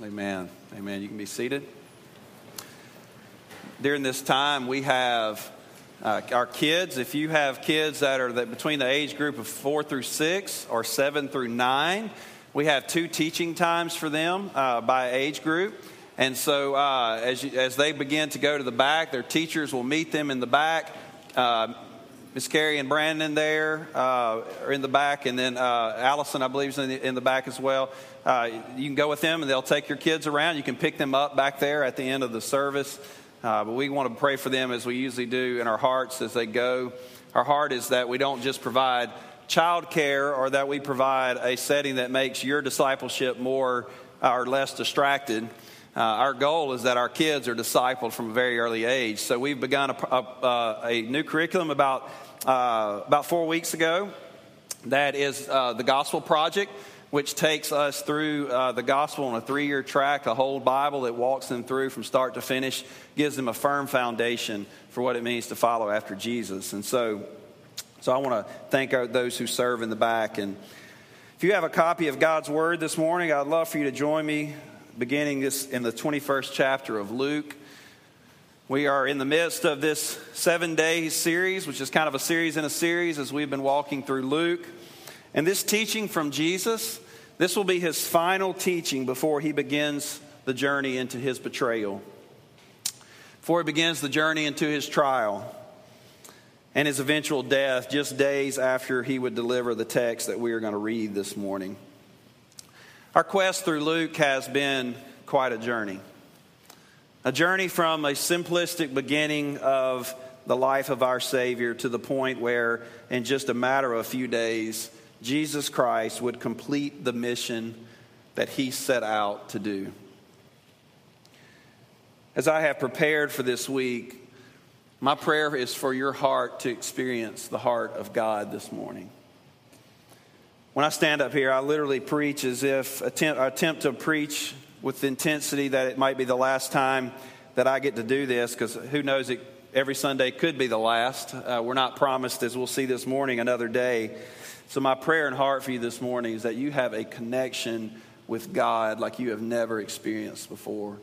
Amen. Amen. You can be seated. During this time, we have uh, our kids. If you have kids that are between the age group of four through six or seven through nine, we have two teaching times for them uh, by age group. And so, uh, as, you, as they begin to go to the back, their teachers will meet them in the back. Uh, Miss Carrie and Brandon there uh, are in the back, and then uh, Allison, I believe, is in the, in the back as well. Uh, you can go with them, and they'll take your kids around. You can pick them up back there at the end of the service. Uh, but we want to pray for them as we usually do in our hearts as they go. Our heart is that we don't just provide child care or that we provide a setting that makes your discipleship more or less distracted. Uh, our goal is that our kids are discipled from a very early age. So we've begun a, a, a new curriculum about uh, about four weeks ago. That is uh, the Gospel Project, which takes us through uh, the Gospel on a three year track, a whole Bible that walks them through from start to finish, gives them a firm foundation for what it means to follow after Jesus. And so, so I want to thank those who serve in the back. And if you have a copy of God's Word this morning, I'd love for you to join me beginning this in the 21st chapter of Luke. We are in the midst of this seven day series, which is kind of a series in a series as we've been walking through Luke. And this teaching from Jesus, this will be his final teaching before he begins the journey into his betrayal, before he begins the journey into his trial and his eventual death, just days after he would deliver the text that we are going to read this morning. Our quest through Luke has been quite a journey. A journey from a simplistic beginning of the life of our Savior to the point where, in just a matter of a few days, Jesus Christ would complete the mission that he set out to do. As I have prepared for this week, my prayer is for your heart to experience the heart of God this morning. When I stand up here, I literally preach as if attempt, attempt to preach with intensity that it might be the last time that I get to do this because who knows, it, every Sunday could be the last. Uh, we're not promised, as we'll see this morning, another day. So, my prayer and heart for you this morning is that you have a connection with God like you have never experienced before.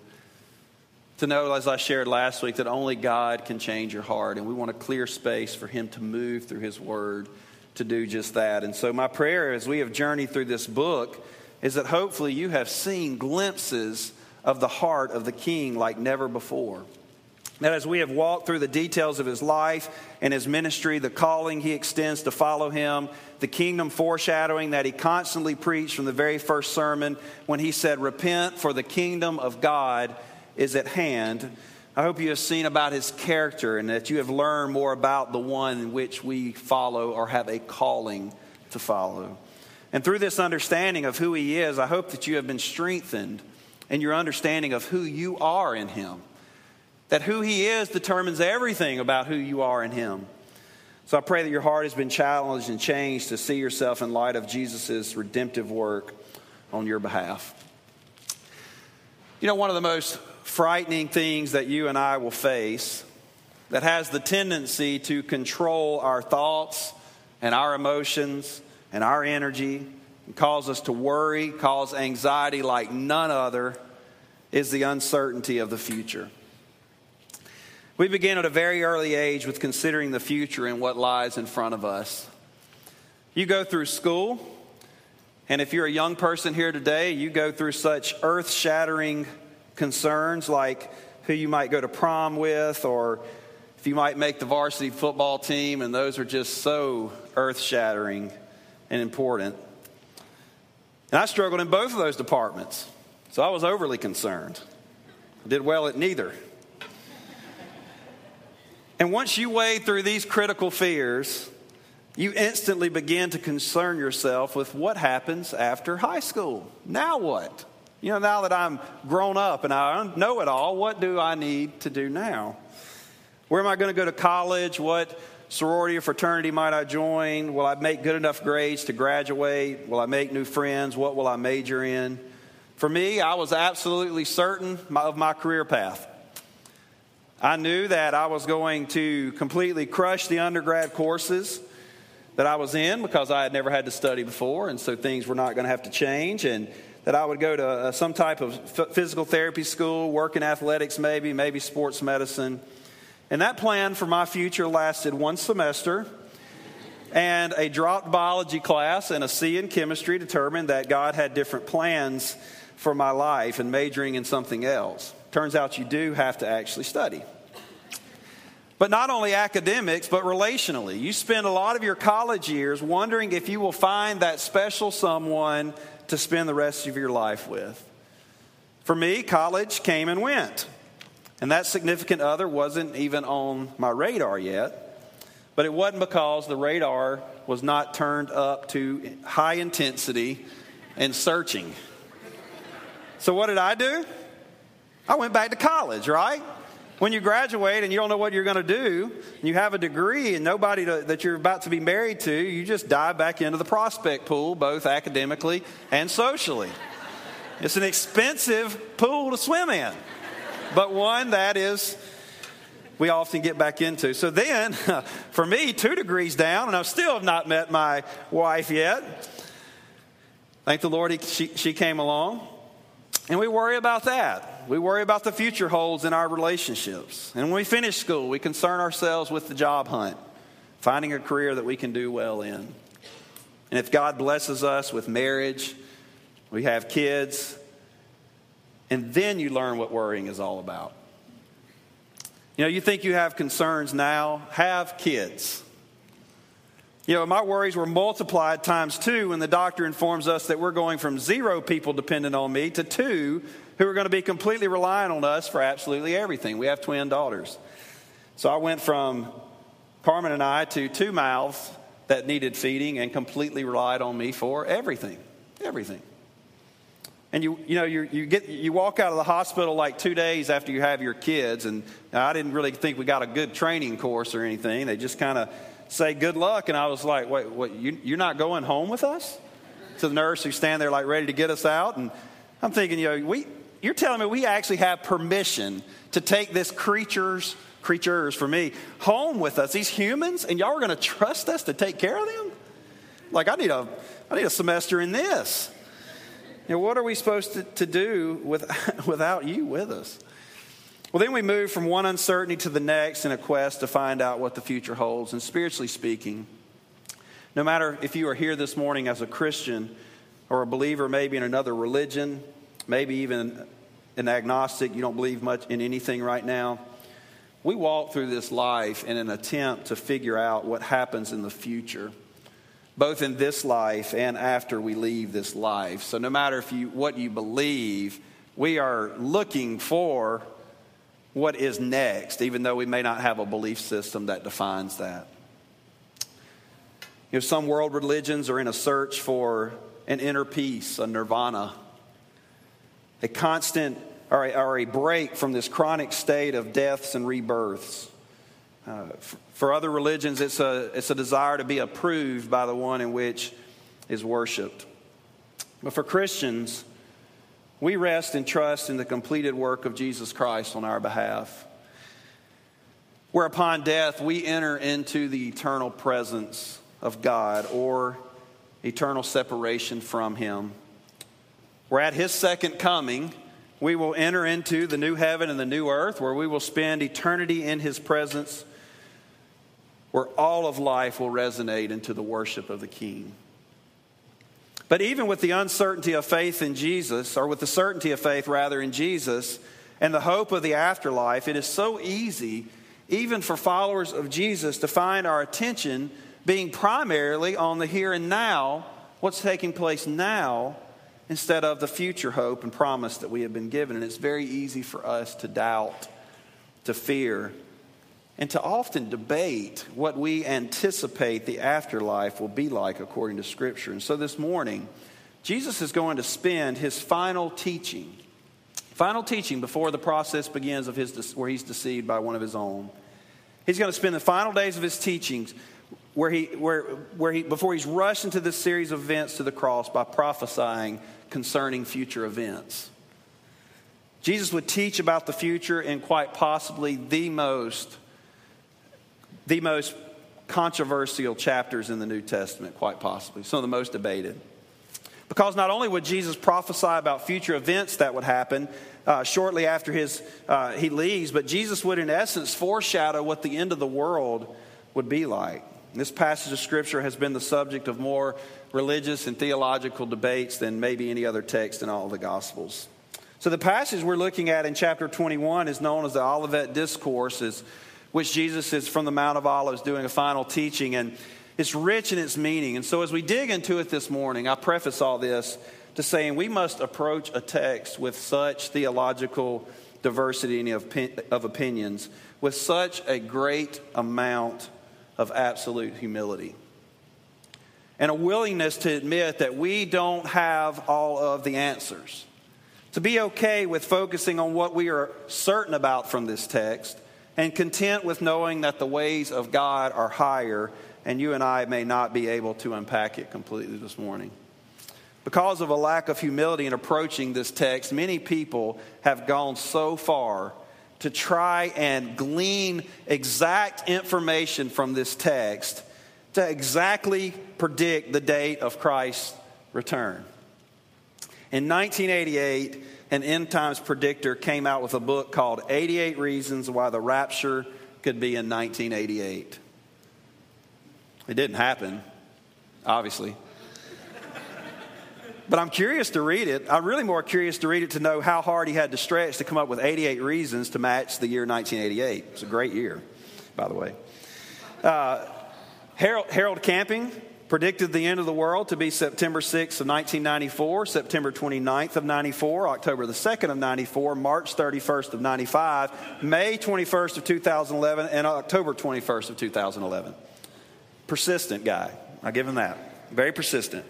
To know, as I shared last week, that only God can change your heart, and we want a clear space for Him to move through His Word to do just that. And so, my prayer as we have journeyed through this book is that hopefully you have seen glimpses of the heart of the king like never before. That as we have walked through the details of his life and his ministry, the calling he extends to follow him, the kingdom foreshadowing that he constantly preached from the very first sermon when he said, Repent, for the kingdom of God is at hand. I hope you have seen about his character and that you have learned more about the one in which we follow or have a calling to follow. And through this understanding of who he is, I hope that you have been strengthened in your understanding of who you are in him. That who he is determines everything about who you are in him. So I pray that your heart has been challenged and changed to see yourself in light of Jesus' redemptive work on your behalf. You know, one of the most frightening things that you and I will face that has the tendency to control our thoughts and our emotions and our energy, and cause us to worry, cause anxiety like none other, is the uncertainty of the future. We begin at a very early age with considering the future and what lies in front of us. You go through school, and if you're a young person here today, you go through such earth shattering concerns like who you might go to prom with, or if you might make the varsity football team, and those are just so earth shattering and important. And I struggled in both of those departments, so I was overly concerned. I did well at neither. And once you wade through these critical fears, you instantly begin to concern yourself with what happens after high school. Now what? You know, now that I'm grown up and I know it all, what do I need to do now? Where am I going to go to college? What sorority or fraternity might I join? Will I make good enough grades to graduate? Will I make new friends? What will I major in? For me, I was absolutely certain of my career path. I knew that I was going to completely crush the undergrad courses that I was in because I had never had to study before, and so things were not going to have to change, and that I would go to uh, some type of physical therapy school, work in athletics, maybe, maybe sports medicine. And that plan for my future lasted one semester. And a dropped biology class and a C in chemistry determined that God had different plans for my life and majoring in something else. Turns out you do have to actually study. But not only academics, but relationally. You spend a lot of your college years wondering if you will find that special someone to spend the rest of your life with. For me, college came and went. And that significant other wasn't even on my radar yet. But it wasn't because the radar was not turned up to high intensity and searching. So, what did I do? I went back to college, right? When you graduate and you don't know what you're going to do, and you have a degree and nobody to, that you're about to be married to, you just dive back into the prospect pool, both academically and socially. It's an expensive pool to swim in, but one that is we often get back into. So then, for me, two degrees down, and I still have not met my wife yet. Thank the Lord, he, she, she came along. And we worry about that. We worry about the future holds in our relationships. And when we finish school, we concern ourselves with the job hunt, finding a career that we can do well in. And if God blesses us with marriage, we have kids, and then you learn what worrying is all about. You know, you think you have concerns now, have kids. You know, my worries were multiplied times two when the doctor informs us that we're going from zero people dependent on me to two who are going to be completely reliant on us for absolutely everything. We have twin daughters. So I went from Carmen and I to two mouths that needed feeding and completely relied on me for everything. Everything. And you, you know, you, you, get, you walk out of the hospital like two days after you have your kids, and I didn't really think we got a good training course or anything. They just kind of say good luck. And I was like, wait, what, you, you're not going home with us? To the nurse who stand there like ready to get us out. And I'm thinking, you know, we, you're telling me we actually have permission to take this creatures, creatures for me, home with us, these humans, and y'all are going to trust us to take care of them? Like, I need a, I need a semester in this. You know, what are we supposed to, to do with, without you with us? Well, then we move from one uncertainty to the next in a quest to find out what the future holds. And spiritually speaking, no matter if you are here this morning as a Christian or a believer, maybe in another religion, maybe even an agnostic, you don't believe much in anything right now, we walk through this life in an attempt to figure out what happens in the future, both in this life and after we leave this life. So, no matter if you, what you believe, we are looking for what is next, even though we may not have a belief system that defines that. You know, some world religions are in a search for an inner peace, a nirvana, a constant or a, or a break from this chronic state of deaths and rebirths. Uh, for other religions, it's a, it's a desire to be approved by the one in which is worshiped. But for Christians, we rest and trust in the completed work of Jesus Christ on our behalf. Where upon death we enter into the eternal presence of God or eternal separation from Him. Where at His second coming, we will enter into the new heaven and the new earth, where we will spend eternity in His presence, where all of life will resonate into the worship of the King. But even with the uncertainty of faith in Jesus, or with the certainty of faith rather in Jesus, and the hope of the afterlife, it is so easy, even for followers of Jesus, to find our attention being primarily on the here and now, what's taking place now, instead of the future hope and promise that we have been given. And it's very easy for us to doubt, to fear, and to often debate what we anticipate the afterlife will be like according to Scripture. And so this morning, Jesus is going to spend his final teaching, final teaching before the process begins of his, where he's deceived by one of his own. He's going to spend the final days of his teachings where he, where, where he, before he's rushed into this series of events to the cross by prophesying concerning future events. Jesus would teach about the future in quite possibly the most the most controversial chapters in the New Testament, quite possibly, some of the most debated. Because not only would Jesus prophesy about future events that would happen uh, shortly after his, uh, he leaves, but Jesus would, in essence, foreshadow what the end of the world would be like. This passage of Scripture has been the subject of more religious and theological debates than maybe any other text in all the Gospels. So, the passage we're looking at in chapter 21 is known as the Olivet Discourse, which Jesus is from the Mount of Olives doing a final teaching. And it's rich in its meaning. And so, as we dig into it this morning, I preface all this to saying we must approach a text with such theological diversity of, opinions, with such a great amount of absolute humility, and a willingness to admit that we don't have all of the answers. To be okay with focusing on what we are certain about from this text, and content with knowing that the ways of God are higher and you and I may not be able to unpack it completely this morning. Because of a lack of humility in approaching this text, many people have gone so far to try and glean exact information from this text to exactly predict the date of Christ's return. In 1988, an end times predictor came out with a book called 88 Reasons Why the Rapture Could Be in 1988. It didn't happen, obviously. but I'm curious to read it. I'm really more curious to read it to know how hard he had to stretch to come up with 88 reasons to match the year 1988. It's a great year, by the way. Uh, Harold, Harold Camping predicted the end of the world to be September 6th of 1994, September 29th of 94, October the 2nd of 94, March 31st of 95, May 21st of 2011, and October 21st of 2011. Persistent guy. I give him that. Very persistent.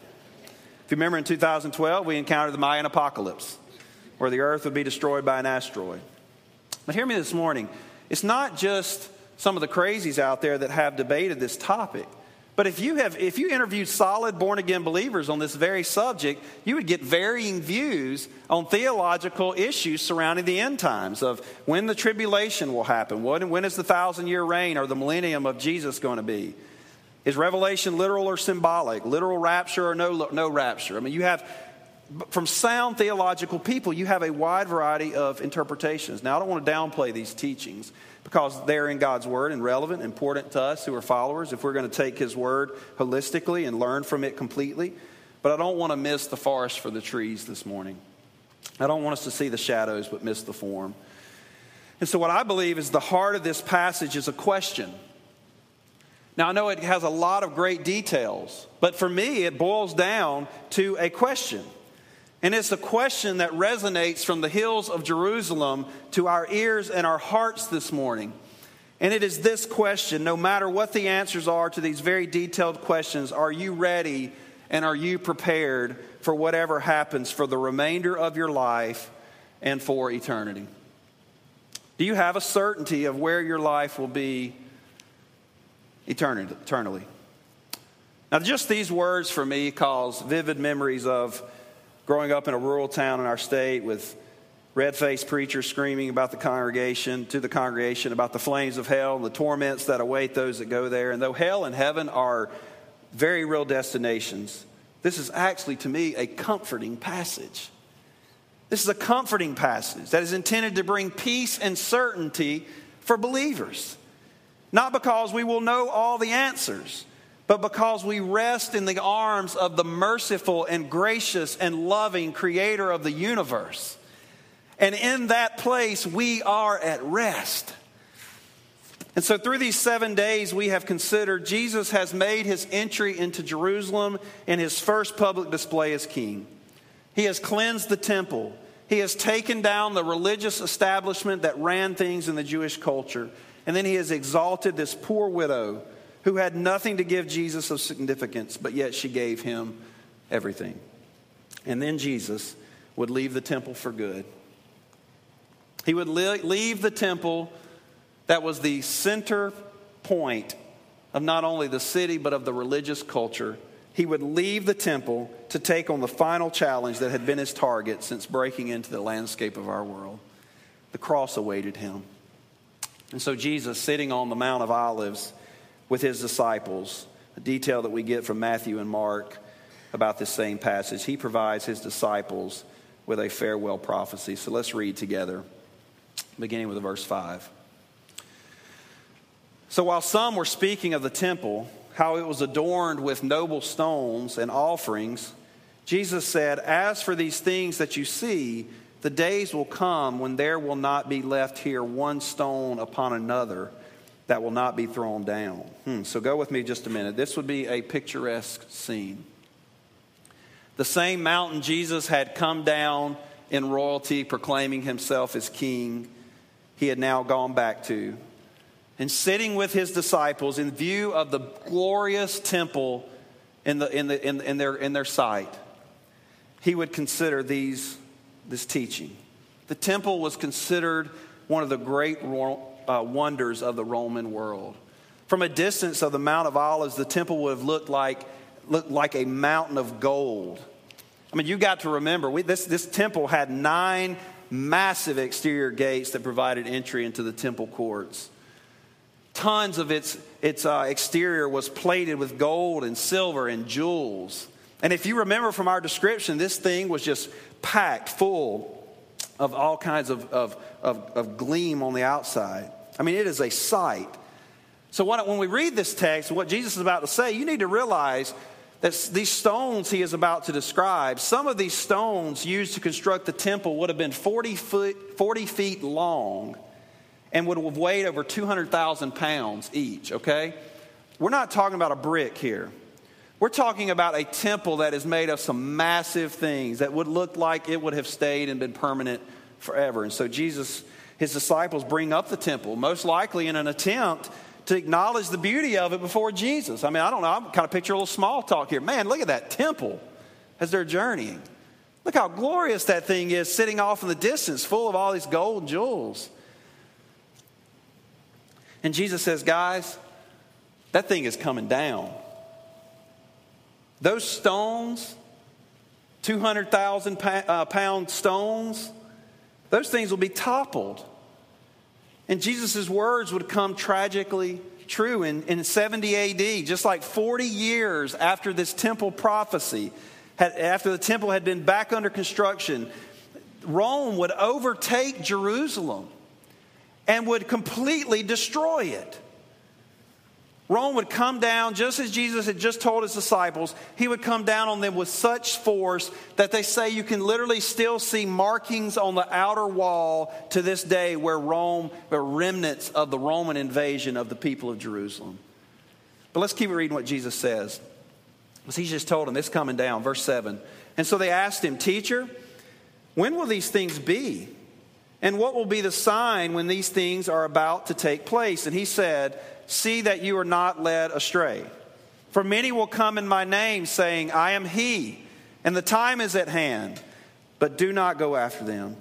If you remember in 2012, we encountered the Mayan apocalypse, where the earth would be destroyed by an asteroid. But hear me this morning. It's not just some of the crazies out there that have debated this topic. But if you have if you interviewed solid born again believers on this very subject, you would get varying views on theological issues surrounding the end times of when the tribulation will happen, when, when is the thousand year reign or the millennium of Jesus going to be? Is revelation literal or symbolic? Literal rapture or no, no rapture? I mean, you have, from sound theological people, you have a wide variety of interpretations. Now, I don't want to downplay these teachings because they're in God's Word and relevant, important to us who are followers if we're going to take His Word holistically and learn from it completely. But I don't want to miss the forest for the trees this morning. I don't want us to see the shadows but miss the form. And so, what I believe is the heart of this passage is a question. Now, I know it has a lot of great details, but for me, it boils down to a question. And it's a question that resonates from the hills of Jerusalem to our ears and our hearts this morning. And it is this question no matter what the answers are to these very detailed questions, are you ready and are you prepared for whatever happens for the remainder of your life and for eternity? Do you have a certainty of where your life will be eternally. Now, just these words for me cause vivid memories of growing up in a rural town in our state with red faced preachers screaming about the congregation, to the congregation, about the flames of hell and the torments that await those that go there. And though hell and heaven are very real destinations, this is actually, to me, a comforting passage. This is a comforting passage that is intended to bring peace and certainty for believers. Not because we will know all the answers, but because we rest in the arms of the merciful and gracious and loving creator of the universe. And in that place, we are at rest. And so, through these seven days, we have considered Jesus has made his entry into Jerusalem in his first public display as king. He has cleansed the temple, he has taken down the religious establishment that ran things in the Jewish culture. And then he has exalted this poor widow who had nothing to give Jesus of significance, but yet she gave him everything. And then Jesus would leave the temple for good. He would leave the temple that was the center point of not only the city, but of the religious culture. He would leave the temple to take on the final challenge that had been his target since breaking into the landscape of our world. The cross awaited him. And so Jesus, sitting on the Mount of Olives with his disciples, a detail that we get from Matthew and Mark, about this same passage. He provides his disciples with a farewell prophecy. So let's read together, beginning with verse 5. So while some were speaking of the temple, how it was adorned with noble stones and offerings, Jesus said, As for these things that you see, the days will come when there will not be left here one stone upon another that will not be thrown down. Hmm, so go with me just a minute. This would be a picturesque scene. The same mountain Jesus had come down in royalty, proclaiming himself as king, he had now gone back to. And sitting with his disciples in view of the glorious temple in, the, in, the, in, in, their, in their sight, he would consider these, this teaching. The temple was considered one of the great uh, wonders of the Roman world. From a distance of the Mount of Olives, the temple would have looked like, looked like a mountain of gold I mean, you got to remember, we, this, this temple had nine massive exterior gates that provided entry into the temple courts. Tons of its, its uh, exterior was plated with gold and silver and jewels. And if you remember from our description, this thing was just packed full of all kinds of, of, of, of gleam on the outside. I mean, it is a sight. So, when we read this text, what Jesus is about to say, you need to realize that these stones he is about to describe, some of these stones used to construct the temple would have been 40, foot, 40 feet long and would have weighed over 200,000 pounds each, okay? We're not talking about a brick here. We're talking about a temple that is made of some massive things that would look like it would have stayed and been permanent forever. And so Jesus, his disciples bring up the temple, most likely in an attempt to acknowledge the beauty of it before Jesus. I mean, I don't know, I'm kind of picture a little small talk here. Man, look at that temple as they're journeying. Look how glorious that thing is sitting off in the distance, full of all these gold jewels. And Jesus says, guys, that thing is coming down. Those stones, 200,000 uh, pound stones, those things will be toppled. And Jesus' words would come tragically true in, in 70 AD, just like 40 years after this temple prophecy, had, after the temple had been back under construction, Rome would overtake Jerusalem and would completely destroy it. Rome would come down, just as Jesus had just told his disciples, he would come down on them with such force that they say you can literally still see markings on the outer wall to this day where Rome, the remnants of the Roman invasion of the people of Jerusalem. But let's keep reading what Jesus says. Because he just told them it's coming down, verse 7. And so they asked him, Teacher, when will these things be? And what will be the sign when these things are about to take place? And he said, See that you are not led astray. For many will come in my name, saying, I am he, and the time is at hand. But do not go after them.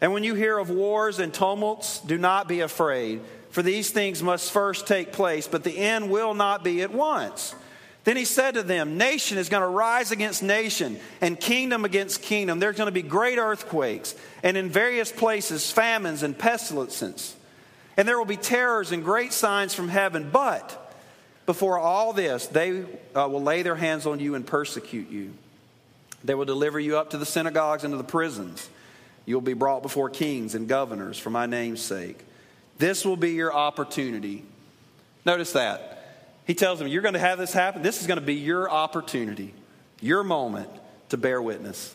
And when you hear of wars and tumults, do not be afraid, for these things must first take place, but the end will not be at once. Then he said to them, Nation is going to rise against nation, and kingdom against kingdom. There's going to be great earthquakes, and in various places, famines and pestilences. And there will be terrors and great signs from heaven. But before all this, they uh, will lay their hands on you and persecute you. They will deliver you up to the synagogues and to the prisons. You will be brought before kings and governors for my name's sake. This will be your opportunity. Notice that. He tells them, You're going to have this happen. This is going to be your opportunity, your moment to bear witness.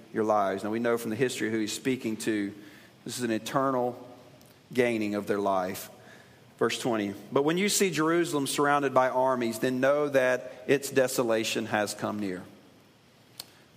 your lives. Now, we know from the history who he's speaking to, this is an eternal gaining of their life. Verse 20 But when you see Jerusalem surrounded by armies, then know that its desolation has come near.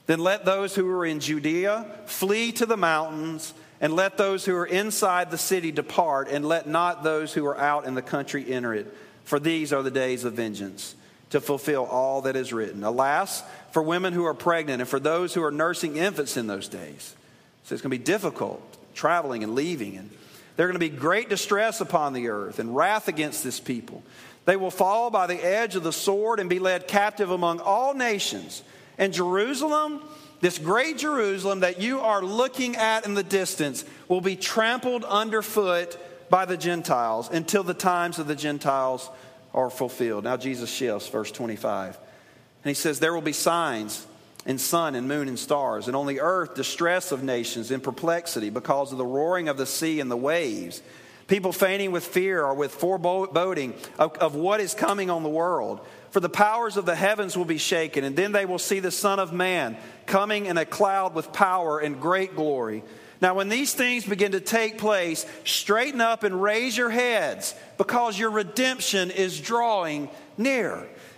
Then let those who are in Judea flee to the mountains, and let those who are inside the city depart, and let not those who are out in the country enter it. For these are the days of vengeance to fulfill all that is written. Alas, for women who are pregnant and for those who are nursing infants in those days. So it's going to be difficult traveling and leaving. And there are going to be great distress upon the earth and wrath against this people. They will fall by the edge of the sword and be led captive among all nations. And Jerusalem, this great Jerusalem that you are looking at in the distance, will be trampled underfoot by the Gentiles until the times of the Gentiles are fulfilled. Now Jesus shifts, verse 25. And he says, There will be signs in sun and moon and stars, and on the earth distress of nations in perplexity because of the roaring of the sea and the waves. People fainting with fear or with foreboding of, of what is coming on the world. For the powers of the heavens will be shaken, and then they will see the Son of Man coming in a cloud with power and great glory. Now, when these things begin to take place, straighten up and raise your heads, because your redemption is drawing near.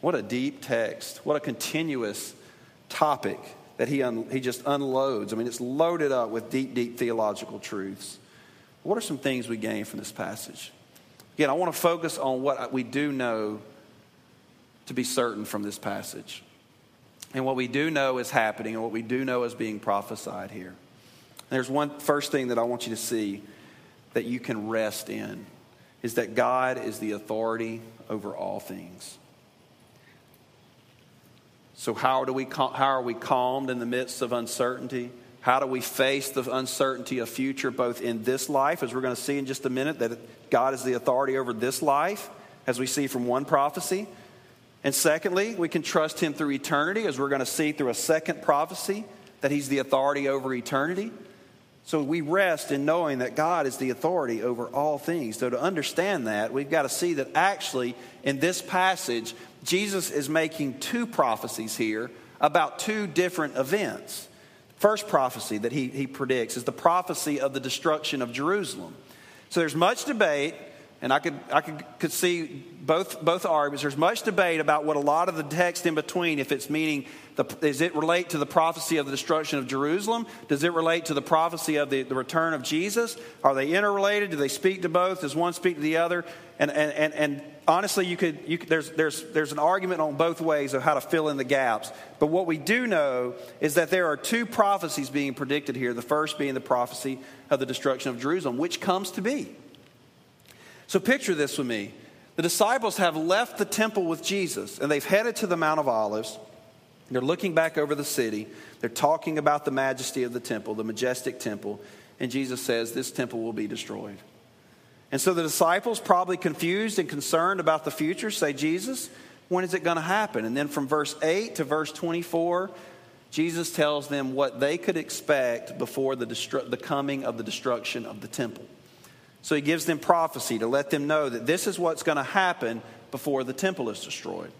What a deep text. What a continuous topic that he, un- he just unloads. I mean, it's loaded up with deep, deep theological truths. What are some things we gain from this passage? Again, I want to focus on what we do know to be certain from this passage. And what we do know is happening, and what we do know is being prophesied here. There's one first thing that I want you to see that you can rest in is that God is the authority over all things. So, how, do we, how are we calmed in the midst of uncertainty? How do we face the uncertainty of future, both in this life, as we're going to see in just a minute, that God is the authority over this life, as we see from one prophecy? And secondly, we can trust Him through eternity, as we're going to see through a second prophecy, that He's the authority over eternity. So we rest in knowing that God is the authority over all things. So to understand that, we've got to see that actually in this passage, Jesus is making two prophecies here about two different events. First prophecy that he, he predicts is the prophecy of the destruction of Jerusalem. So there's much debate and I could, I could, could see both, both arguments. There's much debate about what a lot of the text in between, if it's meaning, the, does it relate to the prophecy of the destruction of Jerusalem? Does it relate to the prophecy of the, the return of Jesus? Are they interrelated? Do they speak to both? Does one speak to the other? And, and, and, and honestly, you could, you could, there's, there's, there's an argument on both ways of how to fill in the gaps. But what we do know is that there are two prophecies being predicted here. The first being the prophecy of the destruction of Jerusalem, which comes to be. So picture this with me. The disciples have left the temple with Jesus and they've headed to the Mount of Olives. They're looking back over the city. They're talking about the majesty of the temple, the majestic temple. And Jesus says, This temple will be destroyed. And so the disciples, probably confused and concerned about the future, say, Jesus, when is it going to happen? And then from verse 8 to verse 24, Jesus tells them what they could expect before the, destru- the coming of the destruction of the temple. So he gives them prophecy to let them know that this is what's going to happen before the temple is destroyed.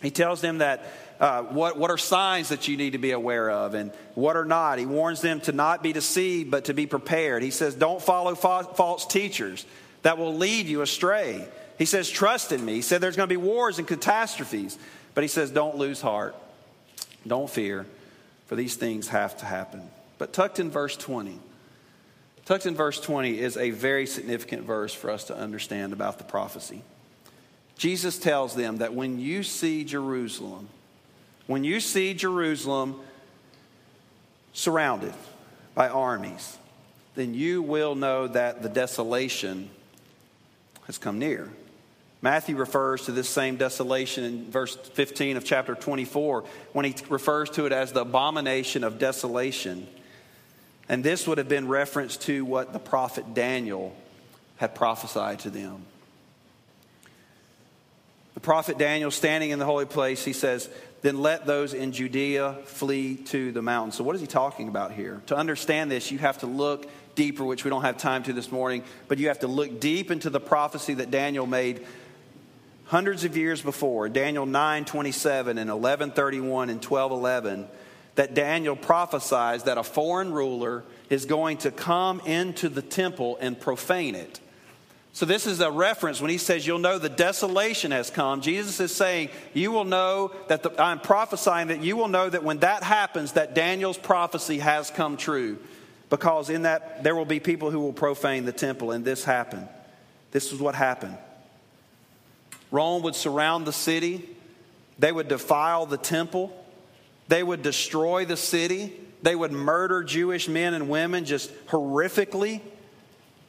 He tells them that uh, what, what are signs that you need to be aware of and what are not. He warns them to not be deceived, but to be prepared. He says, Don't follow fa- false teachers that will lead you astray. He says, Trust in me. He said, There's going to be wars and catastrophes. But he says, Don't lose heart. Don't fear, for these things have to happen. But tucked in verse 20, Tucked in verse 20 is a very significant verse for us to understand about the prophecy. Jesus tells them that when you see Jerusalem, when you see Jerusalem surrounded by armies, then you will know that the desolation has come near. Matthew refers to this same desolation in verse 15 of chapter 24 when he refers to it as the abomination of desolation. And this would have been reference to what the prophet Daniel had prophesied to them. The prophet Daniel, standing in the holy place, he says, Then let those in Judea flee to the mountains. So, what is he talking about here? To understand this, you have to look deeper, which we don't have time to this morning, but you have to look deep into the prophecy that Daniel made hundreds of years before, Daniel 9 27 and 11 31 and 12 11, that Daniel prophesies that a foreign ruler is going to come into the temple and profane it. So, this is a reference when he says, You'll know the desolation has come. Jesus is saying, You will know that the, I'm prophesying that you will know that when that happens, that Daniel's prophecy has come true. Because in that, there will be people who will profane the temple, and this happened. This is what happened. Rome would surround the city, they would defile the temple, they would destroy the city, they would murder Jewish men and women just horrifically.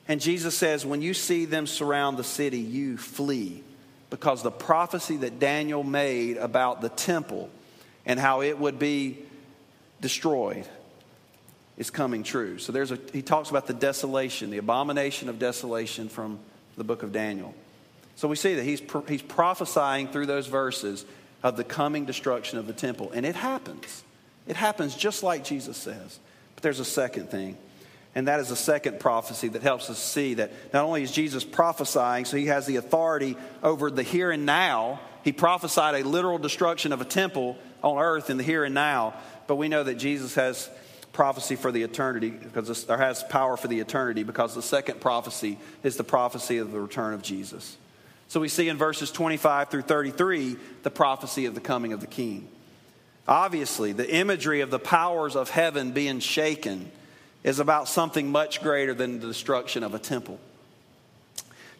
And Jesus says, when you see them surround the city, you flee. Because the prophecy that Daniel made about the temple and how it would be destroyed is coming true. So there's a, he talks about the desolation, the abomination of desolation from the book of Daniel. So we see that he's, he's prophesying through those verses of the coming destruction of the temple. And it happens. It happens just like Jesus says. But there's a second thing. And that is a second prophecy that helps us see that not only is Jesus prophesying, so he has the authority over the here and now. He prophesied a literal destruction of a temple on earth in the here and now, but we know that Jesus has prophecy for the eternity because there has power for the eternity because the second prophecy is the prophecy of the return of Jesus. So we see in verses 25 through 33 the prophecy of the coming of the king. Obviously, the imagery of the powers of heaven being shaken is about something much greater than the destruction of a temple.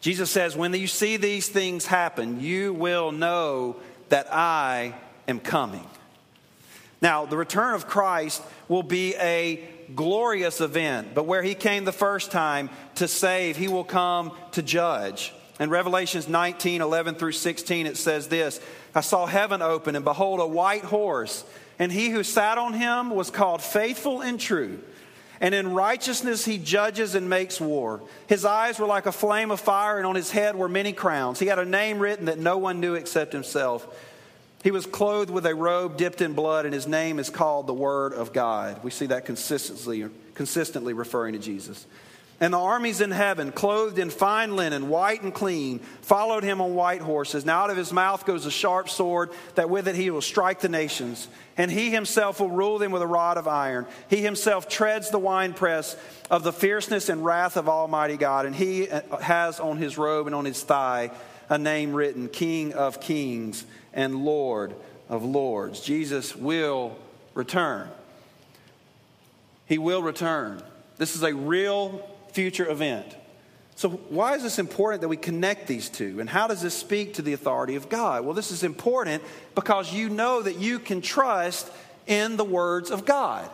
Jesus says, When you see these things happen, you will know that I am coming. Now, the return of Christ will be a glorious event, but where he came the first time to save, he will come to judge. In Revelations 19 11 through 16, it says this I saw heaven open, and behold, a white horse, and he who sat on him was called faithful and true and in righteousness he judges and makes war. His eyes were like a flame of fire, and on his head were many crowns. He had a name written that no one knew except himself. He was clothed with a robe dipped in blood, and his name is called the Word of God. We see that consistently, consistently referring to Jesus. And the armies in heaven, clothed in fine linen, white and clean, followed him on white horses. Now out of his mouth goes a sharp sword, that with it he will strike the nations. And he himself will rule them with a rod of iron. He himself treads the winepress of the fierceness and wrath of Almighty God. And he uh, has on his robe and on his thigh a name written King of Kings and Lord of Lords. Jesus will return. He will return. This is a real future event. So, why is this important that we connect these two? And how does this speak to the authority of God? Well, this is important because you know that you can trust in the words of God.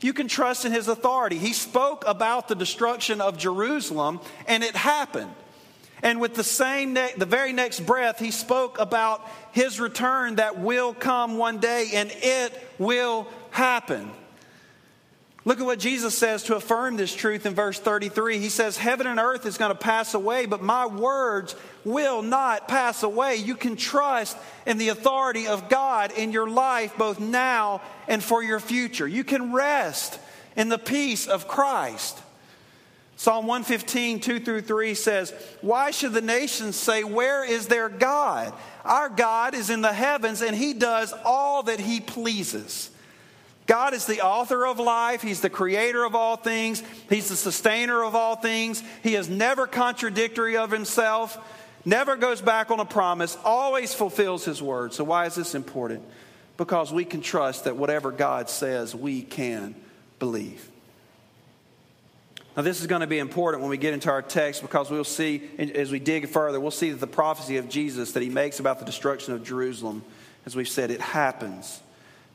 You can trust in his authority. He spoke about the destruction of Jerusalem, and it happened. And with the same, ne- the very next breath, he spoke about his return that will come one day, and it will happen. Look at what Jesus says to affirm this truth in verse 33. He says, Heaven and earth is going to pass away, but my words will not pass away. You can trust in the authority of God in your life, both now and for your future. You can rest in the peace of Christ. Psalm 115, 2 through 3 says, Why should the nations say, Where is their God? Our God is in the heavens, and he does all that he pleases. God is the author of life. He's the creator of all things. He's the sustainer of all things. He is never contradictory of himself, never goes back on a promise, always fulfills his word. So, why is this important? Because we can trust that whatever God says, we can believe. Now, this is going to be important when we get into our text because we'll see, as we dig further, we'll see that the prophecy of Jesus that he makes about the destruction of Jerusalem, as we've said, it happens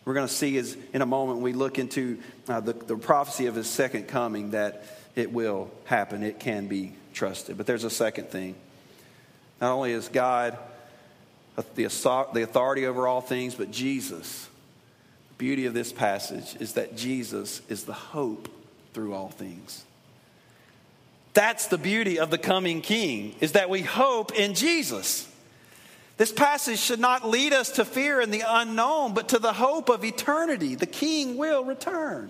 we're going to see is in a moment when we look into uh, the, the prophecy of his second coming that it will happen. It can be trusted. But there's a second thing. Not only is God the, the authority over all things, but Jesus. The beauty of this passage is that Jesus is the hope through all things. That's the beauty of the coming king, is that we hope in Jesus. This passage should not lead us to fear in the unknown, but to the hope of eternity. The king will return.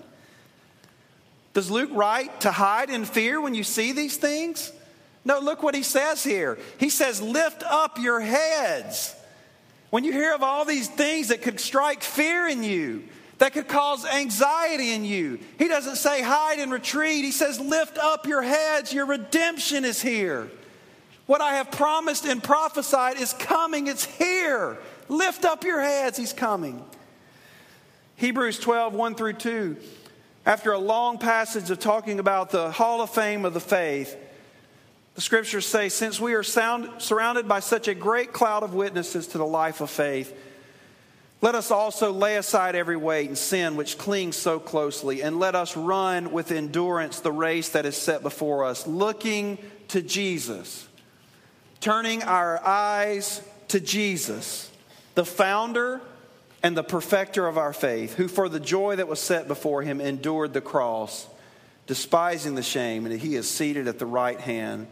Does Luke write to hide in fear when you see these things? No, look what he says here. He says, Lift up your heads. When you hear of all these things that could strike fear in you, that could cause anxiety in you, he doesn't say hide and retreat. He says, Lift up your heads. Your redemption is here. What I have promised and prophesied is coming, it's here. Lift up your heads, he's coming. Hebrews 12, 1 through 2. After a long passage of talking about the hall of fame of the faith, the scriptures say, Since we are sound, surrounded by such a great cloud of witnesses to the life of faith, let us also lay aside every weight and sin which clings so closely, and let us run with endurance the race that is set before us, looking to Jesus, turning our eyes to Jesus, the founder and the perfecter of our faith, who for the joy that was set before him endured the cross, despising the shame, and he is seated at the right hand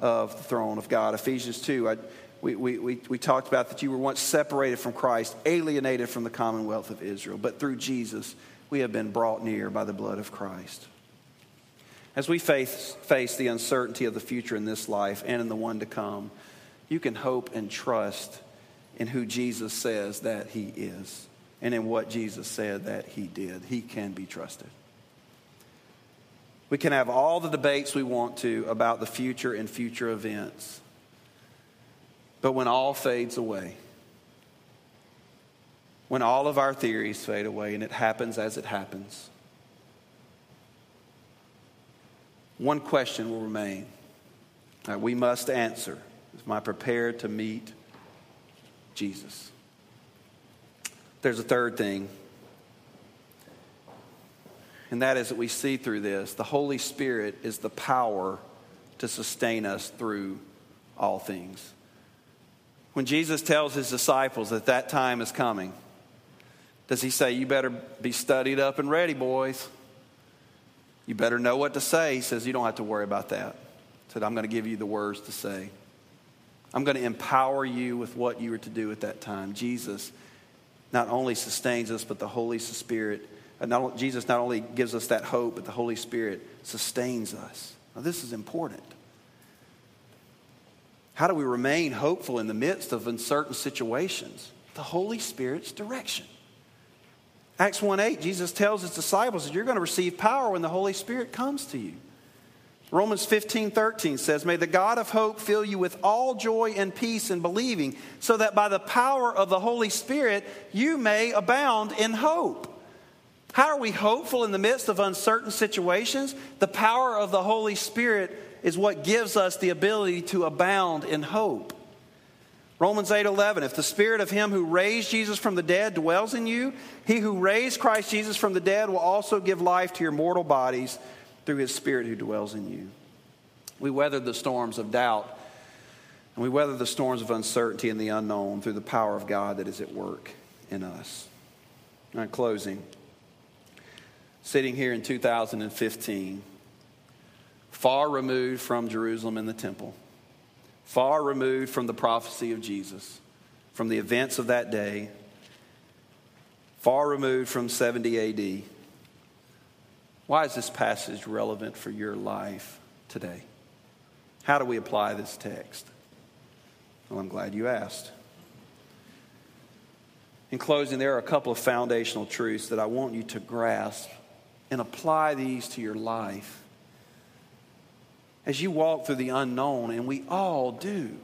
of the throne of God. Ephesians 2, I, we, we, we, we talked about that you were once separated from Christ, alienated from the commonwealth of Israel, but through Jesus, we have been brought near by the blood of Christ. As we face, face the uncertainty of the future in this life and in the one to come, you can hope and trust in who Jesus says that he is and in what Jesus said that he did. He can be trusted. We can have all the debates we want to about the future and future events. But when all fades away, when all of our theories fade away and it happens as it happens, one question will remain that we must answer Am I prepared to meet Jesus? There's a third thing and that is that we see through this the Holy Spirit is the power to sustain us through all things. When Jesus tells his disciples that that time is coming, does he say, You better be studied up and ready, boys? You better know what to say. He says, You don't have to worry about that. He said, I'm going to give you the words to say. I'm going to empower you with what you were to do at that time. Jesus not only sustains us, but the Holy Spirit uh, not, Jesus not only gives us that hope, but the Holy Spirit sustains us. Now, this is important. How do we remain hopeful in the midst of uncertain situations? The Holy Spirit's direction. Acts 1 8, Jesus tells his disciples that you're going to receive power when the Holy Spirit comes to you. Romans 15 13 says, May the God of hope fill you with all joy and peace in believing, so that by the power of the Holy Spirit you may abound in hope. How are we hopeful in the midst of uncertain situations? The power of the Holy Spirit is what gives us the ability to abound in hope. Romans 8:11 If the spirit of him who raised Jesus from the dead dwells in you, he who raised Christ Jesus from the dead will also give life to your mortal bodies through his spirit who dwells in you. We weather the storms of doubt and we weather the storms of uncertainty and the unknown through the power of God that is at work in us. In closing, sitting here in 2015, far removed from Jerusalem and the temple, far removed from the prophecy of Jesus, from the events of that day, far removed from 70 AD. Why is this passage relevant for your life today? How do we apply this text? Well, I'm glad you asked. In closing, there are a couple of foundational truths that I want you to grasp and apply these to your life as you walk through the unknown, and we all do.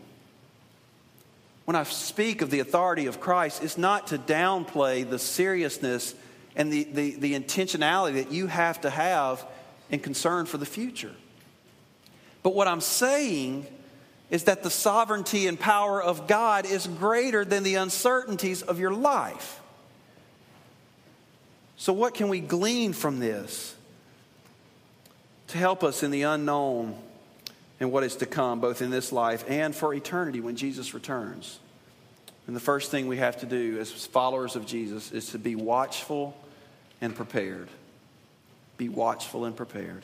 When I speak of the authority of Christ, it's not to downplay the seriousness and the, the, the intentionality that you have to have in concern for the future. But what I'm saying is that the sovereignty and power of God is greater than the uncertainties of your life. So, what can we glean from this to help us in the unknown and what is to come, both in this life and for eternity when Jesus returns? And the first thing we have to do as followers of Jesus is to be watchful and prepared. Be watchful and prepared.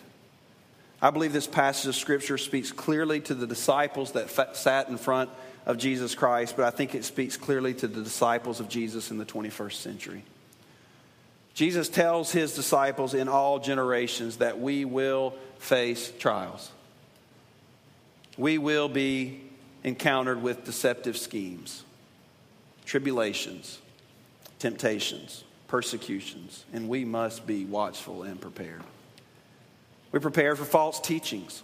I believe this passage of Scripture speaks clearly to the disciples that sat in front of Jesus Christ, but I think it speaks clearly to the disciples of Jesus in the 21st century. Jesus tells his disciples in all generations that we will face trials. We will be encountered with deceptive schemes, tribulations, temptations, persecutions, and we must be watchful and prepared. We prepare for false teachings.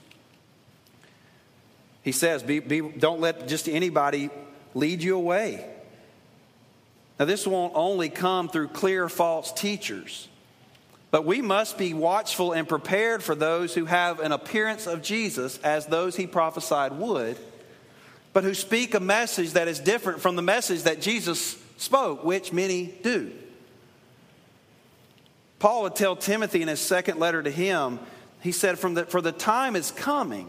He says, be, be, don't let just anybody lead you away. Now, this won't only come through clear false teachers, but we must be watchful and prepared for those who have an appearance of Jesus as those he prophesied would, but who speak a message that is different from the message that Jesus spoke, which many do. Paul would tell Timothy in his second letter to him, he said, From the, For the time is coming.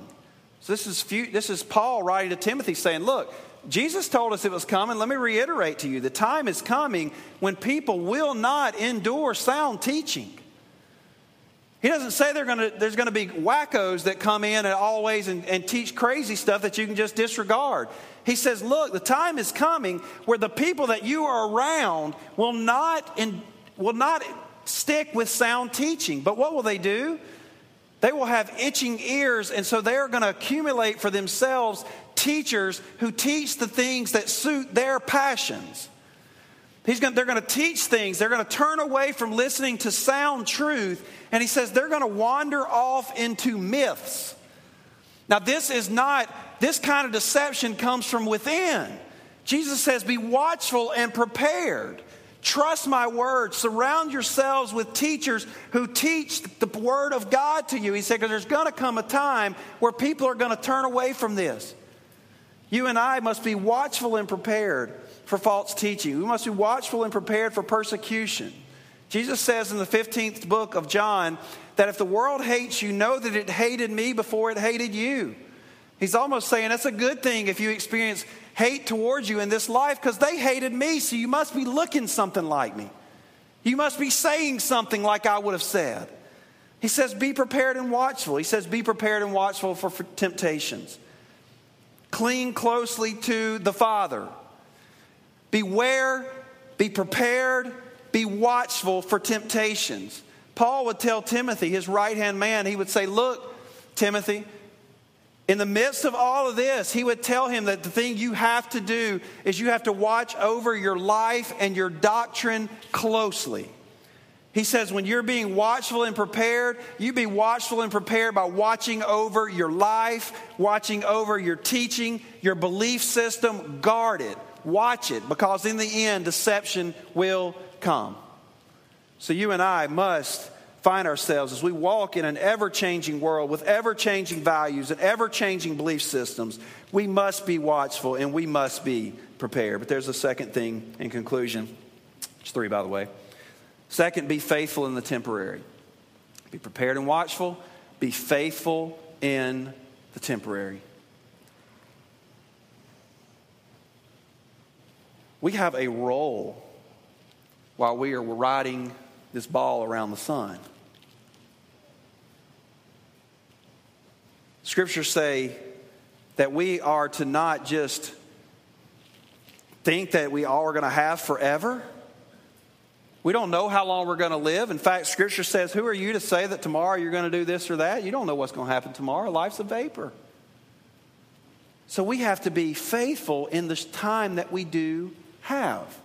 So this is, few, this is Paul writing to Timothy saying, Look, Jesus told us it was coming. Let me reiterate to you the time is coming when people will not endure sound teaching. He doesn't say gonna, there's going to be wackos that come in and always and, and teach crazy stuff that you can just disregard. He says, Look, the time is coming where the people that you are around will not, in, will not stick with sound teaching. But what will they do? They will have itching ears, and so they're going to accumulate for themselves teachers who teach the things that suit their passions. He's going, they're going to teach things. They're going to turn away from listening to sound truth. And he says they're going to wander off into myths. Now, this is not, this kind of deception comes from within. Jesus says, Be watchful and prepared. Trust my word. Surround yourselves with teachers who teach the word of God to you. He said, because there's going to come a time where people are going to turn away from this. You and I must be watchful and prepared for false teaching. We must be watchful and prepared for persecution. Jesus says in the 15th book of John that if the world hates you, know that it hated me before it hated you. He's almost saying that's a good thing if you experience hate towards you in this life because they hated me, so you must be looking something like me. You must be saying something like I would have said. He says, Be prepared and watchful. He says, Be prepared and watchful for, for temptations. Cling closely to the Father. Beware, be prepared, be watchful for temptations. Paul would tell Timothy, his right hand man, he would say, Look, Timothy, in the midst of all of this, he would tell him that the thing you have to do is you have to watch over your life and your doctrine closely. He says, when you're being watchful and prepared, you be watchful and prepared by watching over your life, watching over your teaching, your belief system. Guard it, watch it, because in the end, deception will come. So you and I must find ourselves as we walk in an ever changing world with ever changing values and ever changing belief systems, we must be watchful and we must be prepared. But there's a second thing in conclusion. It's three, by the way. Second, be faithful in the temporary. Be prepared and watchful. Be faithful in the temporary. We have a role while we are riding this ball around the sun. Scriptures say that we are to not just think that we all are going to have forever. We don't know how long we're going to live. In fact, Scripture says, Who are you to say that tomorrow you're going to do this or that? You don't know what's going to happen tomorrow. Life's a vapor. So we have to be faithful in this time that we do have.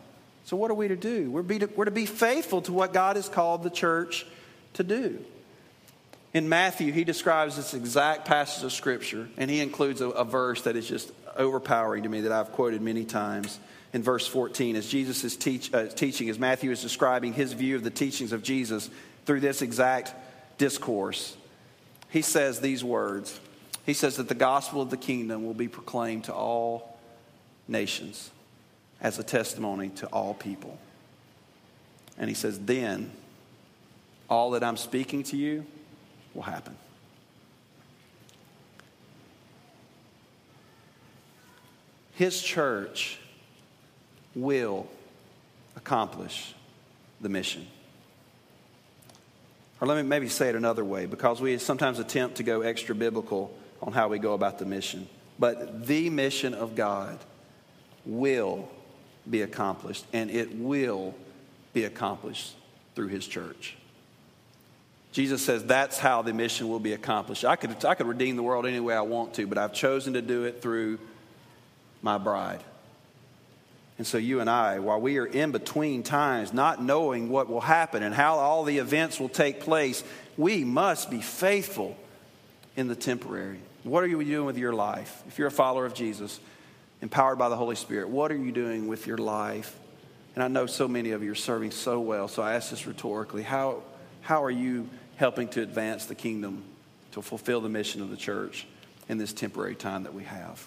So, what are we to do? We're, to, we're to be faithful to what God has called the church to do. In Matthew, he describes this exact passage of Scripture, and he includes a, a verse that is just overpowering to me that I've quoted many times. In verse 14, as Jesus is teach, uh, teaching, as Matthew is describing his view of the teachings of Jesus through this exact discourse, he says these words. He says that the gospel of the kingdom will be proclaimed to all nations as a testimony to all people. And he says, then all that I'm speaking to you will happen. His church will accomplish the mission. Or let me maybe say it another way, because we sometimes attempt to go extra biblical on how we go about the mission. But the mission of God will be accomplished, and it will be accomplished through his church. Jesus says that's how the mission will be accomplished. I could, I could redeem the world any way I want to, but I've chosen to do it through my bride. And so, you and I, while we are in between times, not knowing what will happen and how all the events will take place, we must be faithful in the temporary. What are you doing with your life? If you're a follower of Jesus, empowered by the Holy Spirit, what are you doing with your life? And I know so many of you are serving so well, so I ask this rhetorically how, how are you helping to advance the kingdom, to fulfill the mission of the church in this temporary time that we have?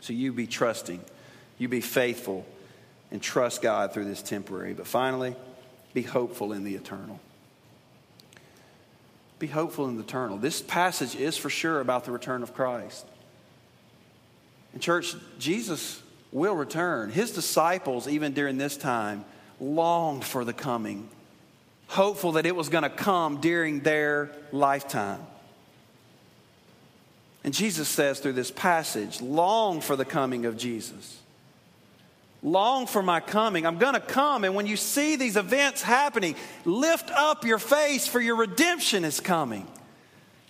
So you be trusting, you be faithful, and trust God through this temporary. But finally, be hopeful in the eternal. Be hopeful in the eternal. This passage is for sure about the return of Christ. In church, Jesus will return. His disciples, even during this time, longed for the coming, hopeful that it was going to come during their lifetime. And Jesus says through this passage, long for the coming of Jesus. Long for my coming. I'm going to come. And when you see these events happening, lift up your face, for your redemption is coming.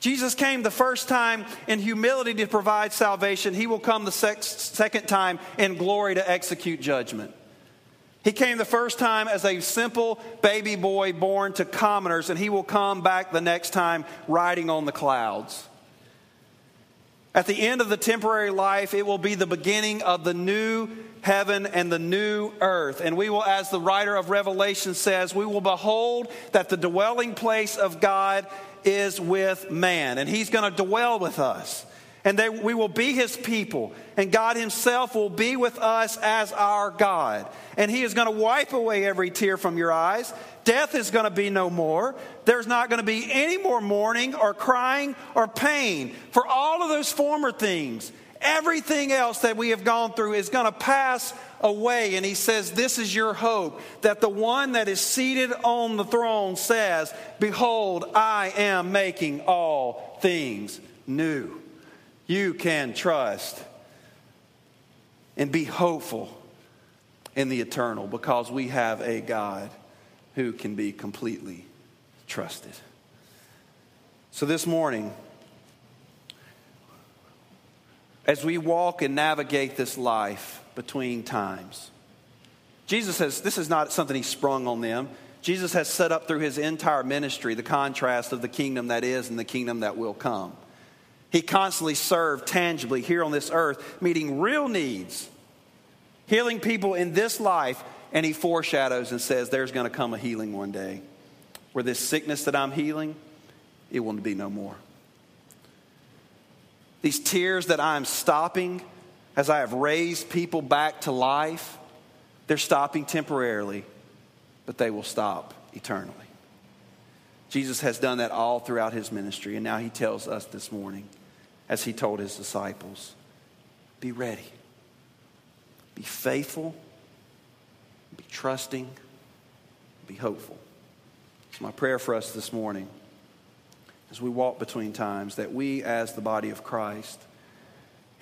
Jesus came the first time in humility to provide salvation. He will come the second time in glory to execute judgment. He came the first time as a simple baby boy born to commoners, and he will come back the next time riding on the clouds. At the end of the temporary life, it will be the beginning of the new heaven and the new earth. And we will, as the writer of Revelation says, we will behold that the dwelling place of God is with man. And he's going to dwell with us. And they, we will be his people. And God himself will be with us as our God. And he is going to wipe away every tear from your eyes. Death is going to be no more. There's not going to be any more mourning or crying or pain. For all of those former things, everything else that we have gone through is going to pass away. And he says, This is your hope that the one that is seated on the throne says, Behold, I am making all things new. You can trust and be hopeful in the eternal because we have a God who can be completely trusted. So this morning, as we walk and navigate this life between times, Jesus says this is not something he sprung on them. Jesus has set up through his entire ministry the contrast of the kingdom that is and the kingdom that will come. He constantly served tangibly here on this earth, meeting real needs, healing people in this life and he foreshadows and says, There's going to come a healing one day where this sickness that I'm healing, it will be no more. These tears that I'm stopping as I have raised people back to life, they're stopping temporarily, but they will stop eternally. Jesus has done that all throughout his ministry, and now he tells us this morning, as he told his disciples, be ready, be faithful be trusting, be hopeful. It's my prayer for us this morning as we walk between times that we, as the body of Christ,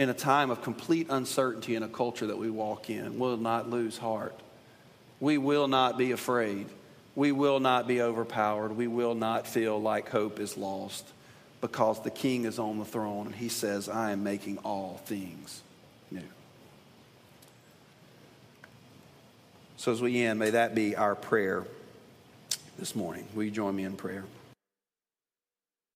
in a time of complete uncertainty in a culture that we walk in, will not lose heart. We will not be afraid. We will not be overpowered. We will not feel like hope is lost because the King is on the throne and he says, I am making all things new. So as we end, may that be our prayer this morning. Will you join me in prayer?